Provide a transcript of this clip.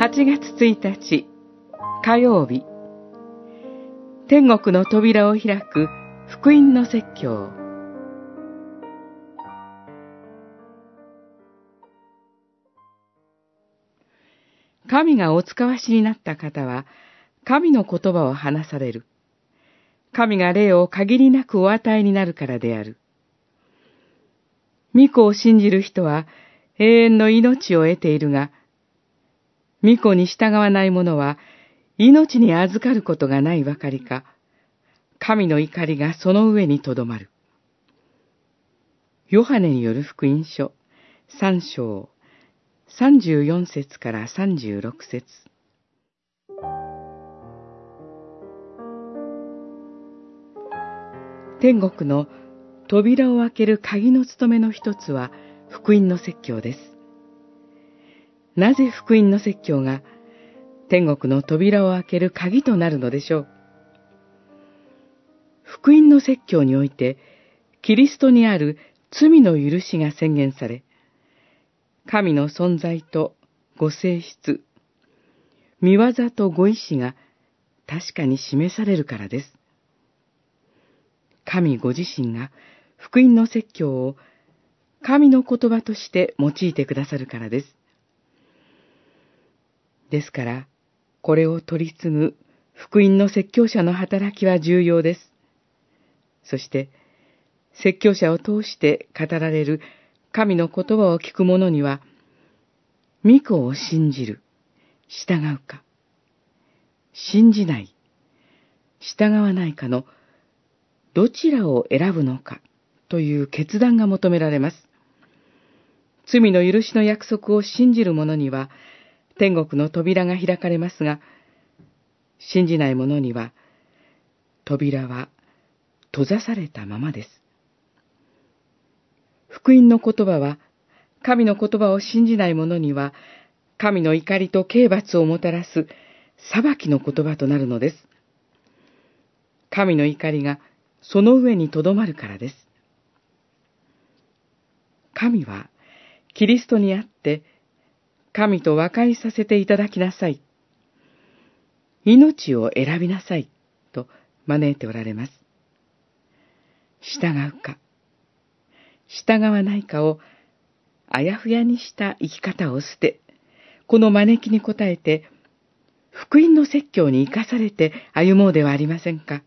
8月1日火曜日天国の扉を開く福音の説教神がお使わしになった方は神の言葉を話される。神が霊を限りなくお与えになるからである。巫女を信じる人は永遠の命を得ているが、巫女に従わない者は命に預かることがないばかりか、神の怒りがその上にとどまる。ヨハネによる福音書三章三十四節から三十六節天国の扉を開ける鍵の務めの一つは福音の説教です。なぜ福音の説教が天国の扉を開ける鍵となるのでしょう？福音の説教において、キリストにある罪の許しが宣言され、神の存在とご性質、見業とご意志が確かに示されるからです。神ご自身が福音の説教を神の言葉として用いてくださるからです。ですから、これを取り継ぐ福音の説教者の働きは重要です。そして、説教者を通して語られる神の言葉を聞く者には、御子を信じる、従うか、信じない、従わないかのどちらを選ぶのかという決断が求められます。罪の許しの約束を信じる者には、天国の扉が開かれますが、信じない者には、扉は閉ざされたままです。福音の言葉は、神の言葉を信じない者には、神の怒りと刑罰をもたらす裁きの言葉となるのです。神の怒りがその上にとどまるからです。神は、キリストにあって、神と和解させていただきなさい。命を選びなさい。と招いておられます。従うか、従わないかをあやふやにした生き方を捨て、この招きに応えて、福音の説教に生かされて歩もうではありませんか。